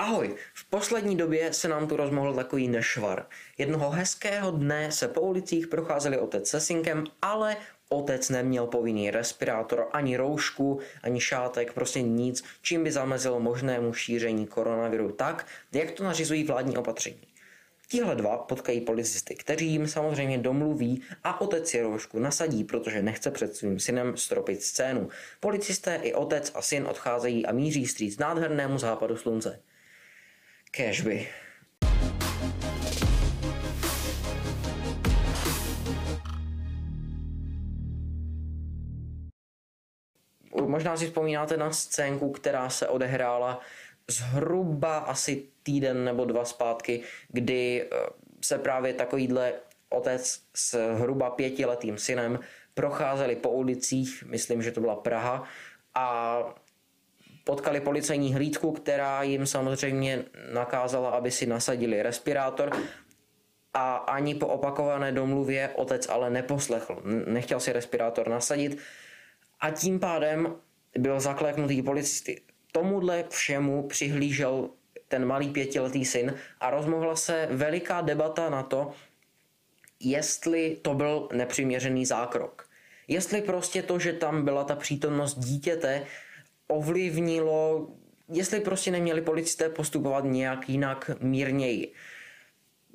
Ahoj, v poslední době se nám tu rozmohl takový nešvar. Jednoho hezkého dne se po ulicích procházeli otec se synkem, ale otec neměl povinný respirátor, ani roušku, ani šátek, prostě nic, čím by zamezilo možnému šíření koronaviru tak, jak to nařizují vládní opatření. Tihle dva potkají policisty, kteří jim samozřejmě domluví a otec si roušku nasadí, protože nechce před svým synem stropit scénu. Policisté i otec a syn odcházejí a míří stříc nádhernému západu slunce. Cashby. Možná si vzpomínáte na scénku, která se odehrála zhruba asi týden nebo dva zpátky, kdy eh, se právě takovýhle otec s hruba pětiletým synem procházeli po ulicích, myslím, že to byla Praha, a potkali policejní hlídku, která jim samozřejmě nakázala, aby si nasadili respirátor a ani po opakované domluvě otec ale neposlechl. Nechtěl si respirátor nasadit a tím pádem byl zakléknutý policisty. Tomuhle všemu přihlížel ten malý pětiletý syn a rozmohla se veliká debata na to, jestli to byl nepřiměřený zákrok. Jestli prostě to, že tam byla ta přítomnost dítěte, ovlivnilo, jestli prostě neměli policisté postupovat nějak jinak mírněji.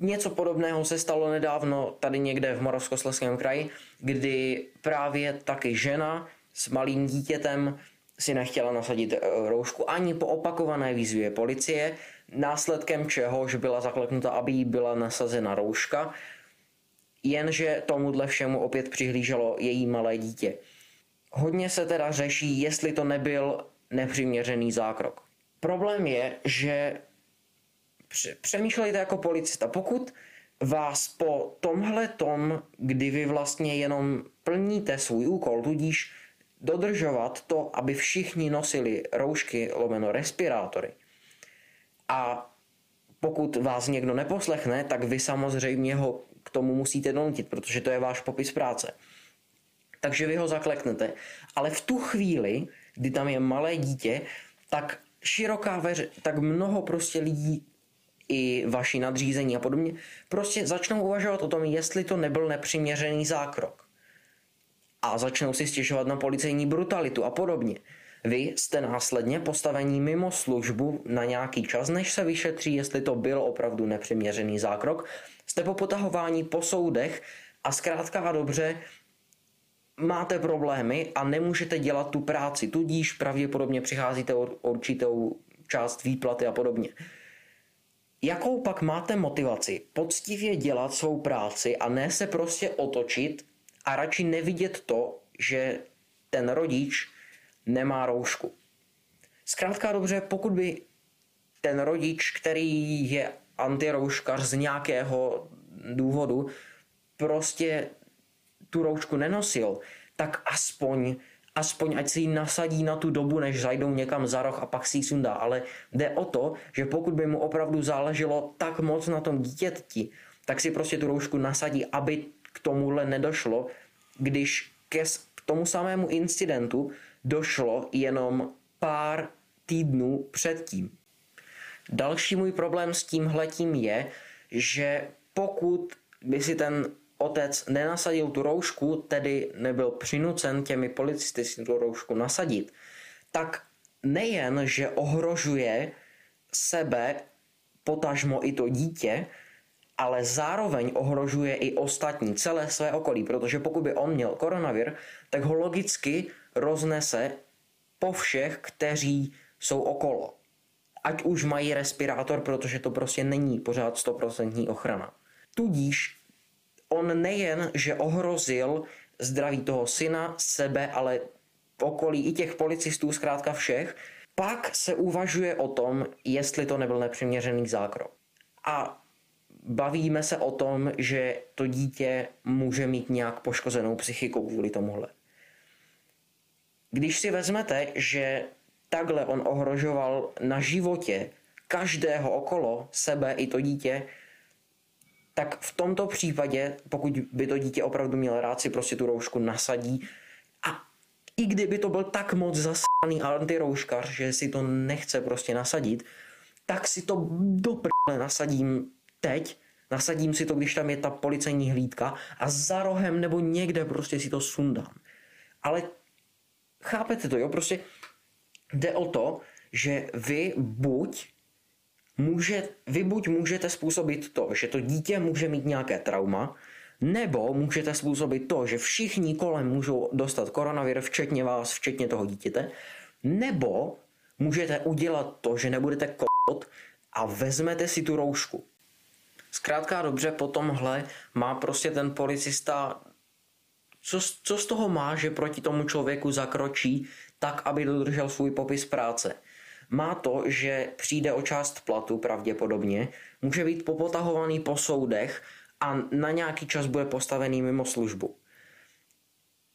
Něco podobného se stalo nedávno tady někde v Moravskoslezském kraji, kdy právě taky žena s malým dítětem si nechtěla nasadit eh, roušku ani po opakované výzvě policie, následkem čehož byla zakleknuta, aby jí byla nasazena rouška, jenže tomuhle všemu opět přihlíželo její malé dítě. Hodně se teda řeší, jestli to nebyl nepřiměřený zákrok. Problém je, že přemýšlejte jako policista. Pokud vás po tomhle tom, kdy vy vlastně jenom plníte svůj úkol, tudíž dodržovat to, aby všichni nosili roušky lomeno respirátory. A pokud vás někdo neposlechne, tak vy samozřejmě ho k tomu musíte donutit, protože to je váš popis práce. Takže vy ho zakleknete. Ale v tu chvíli, kdy tam je malé dítě, tak široká veře, tak mnoho prostě lidí i vaši nadřízení a podobně, prostě začnou uvažovat o tom, jestli to nebyl nepřiměřený zákrok a začnou si stěžovat na policejní brutalitu a podobně. Vy jste následně postavení mimo službu na nějaký čas, než se vyšetří, jestli to byl opravdu nepřiměřený zákrok. Jste po potahování po soudech a zkrátka a dobře máte problémy a nemůžete dělat tu práci, tudíž pravděpodobně přicházíte o určitou část výplaty a podobně. Jakou pak máte motivaci poctivě dělat svou práci a ne se prostě otočit a radši nevidět to, že ten rodič nemá roušku. Zkrátka dobře, pokud by ten rodič, který je antirouškař z nějakého důvodu, prostě tu roušku nenosil, tak aspoň, aspoň ať si ji nasadí na tu dobu, než zajdou někam za roh a pak si ji sundá. Ale jde o to, že pokud by mu opravdu záleželo tak moc na tom dítěti, tak si prostě tu roušku nasadí, aby k tomuhle nedošlo, když ke, tomu samému incidentu došlo jenom pár týdnů předtím. Další můj problém s tímhletím je, že pokud by si ten otec nenasadil tu roušku, tedy nebyl přinucen těmi policisty si tu roušku nasadit, tak nejen, že ohrožuje sebe, potažmo i to dítě, ale zároveň ohrožuje i ostatní, celé své okolí, protože pokud by on měl koronavir, tak ho logicky roznese po všech, kteří jsou okolo. Ať už mají respirátor, protože to prostě není pořád 100% ochrana. Tudíž on nejen, že ohrozil zdraví toho syna, sebe, ale okolí i těch policistů, zkrátka všech, pak se uvažuje o tom, jestli to nebyl nepřiměřený zákrok. A bavíme se o tom, že to dítě může mít nějak poškozenou psychiku kvůli tomuhle. Když si vezmete, že takhle on ohrožoval na životě každého okolo sebe i to dítě, tak v tomto případě, pokud by to dítě opravdu měl rád, si prostě tu roušku nasadí a i kdyby to byl tak moc zasaný antirouškař, že si to nechce prostě nasadit, tak si to do prdele nasadím teď, nasadím si to, když tam je ta policejní hlídka a za rohem nebo někde prostě si to sundám. Ale chápete to, jo? Prostě jde o to, že vy buď může, vy buď můžete způsobit to, že to dítě může mít nějaké trauma, nebo můžete způsobit to, že všichni kolem můžou dostat koronavir, včetně vás, včetně toho dítěte, nebo můžete udělat to, že nebudete kot a vezmete si tu roušku. Zkrátka dobře, po tomhle má prostě ten policista, co, co z toho má, že proti tomu člověku zakročí tak, aby dodržel svůj popis práce. Má to, že přijde o část platu pravděpodobně, může být popotahovaný po soudech a na nějaký čas bude postavený mimo službu.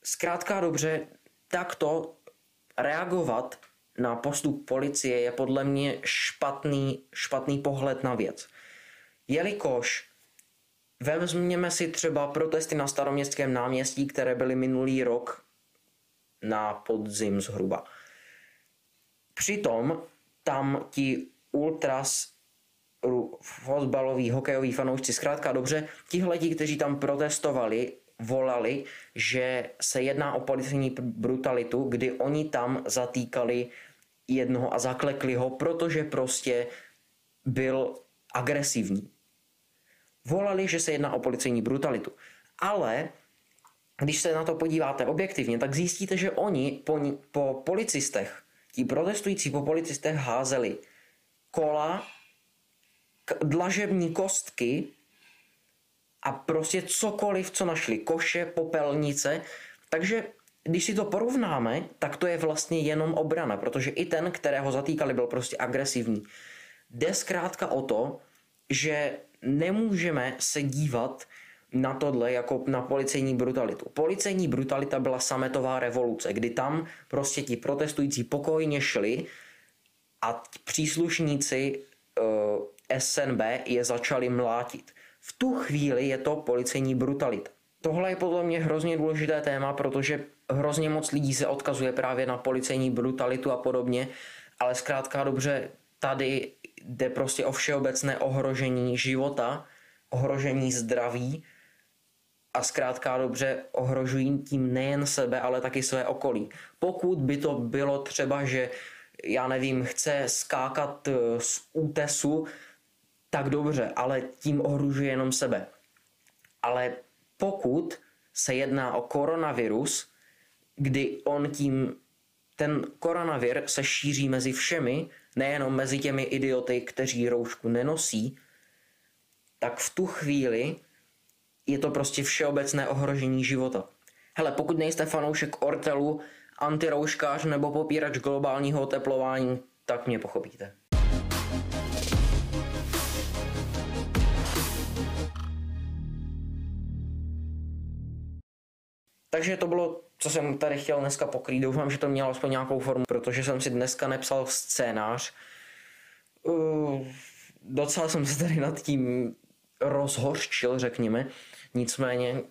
Zkrátka dobře, takto reagovat na postup policie je podle mě špatný, špatný pohled na věc. Jelikož vezměme si třeba protesty na staroměstském náměstí, které byly minulý rok na podzim zhruba. Přitom tam ti ultras fotbaloví, hokejoví fanoušci, zkrátka dobře, tihleti, kteří tam protestovali, volali, že se jedná o policejní brutalitu, kdy oni tam zatýkali jednoho a zaklekli ho, protože prostě byl agresivní. Volali, že se jedná o policejní brutalitu. Ale když se na to podíváte objektivně, tak zjistíte, že oni po, po policistech, ti protestující po policistech házeli kola, dlažební kostky a prostě cokoliv, co našli, koše, popelnice. Takže když si to porovnáme, tak to je vlastně jenom obrana, protože i ten, kterého zatýkali, byl prostě agresivní. Jde zkrátka o to, že nemůžeme se dívat na tohle jako na policejní brutalitu. Policejní brutalita byla sametová revoluce, kdy tam prostě ti protestující pokojně šli a příslušníci uh, eh, SNB je začali mlátit. V tu chvíli je to policejní brutalita. Tohle je podle mě hrozně důležité téma, protože hrozně moc lidí se odkazuje právě na policejní brutalitu a podobně, ale zkrátka dobře, tady jde prostě o všeobecné ohrožení života, ohrožení zdraví a zkrátka dobře ohrožují tím nejen sebe, ale taky své okolí. Pokud by to bylo třeba, že já nevím, chce skákat eh, z útesu, tak dobře, ale tím ohrožuje jenom sebe. Ale pokud se jedná o koronavirus, kdy on tím, ten koronavir se šíří mezi všemi, nejenom mezi těmi idioty, kteří roušku nenosí, tak v tu chvíli je to prostě všeobecné ohrožení života. Hele, pokud nejste fanoušek Ortelu, antirouškář nebo popírač globálního oteplování, tak mě pochopíte. Takže to bylo, co jsem tady chtěl dneska pokrýt. Doufám, že to mělo aspoň nějakou formu, protože jsem si dneska nepsal scénář. Uh, docela jsem se tady nad tím rozhorčil, řekněme. Nicméně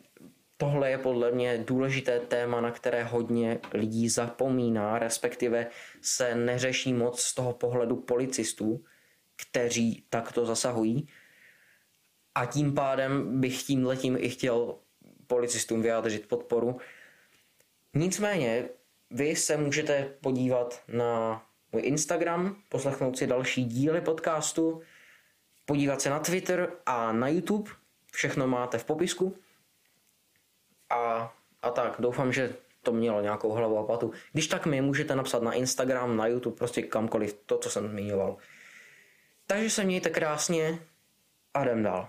tohle je podle mě důležité téma, na které hodně lidí zapomíná, respektive se neřeší moc z toho pohledu policistů, kteří takto zasahují. A tím pádem bych tím letím i chtěl policistům vyjádřit podporu. Nicméně, vy se můžete podívat na můj Instagram, poslechnout si další díly podcastu, podívat se na Twitter a na YouTube, všechno máte v popisku. A, a tak, doufám, že to mělo nějakou hlavu a patu. Když tak mi můžete napsat na Instagram, na YouTube, prostě kamkoliv, to, co jsem zmiňoval. Takže se mějte krásně a jdem dál.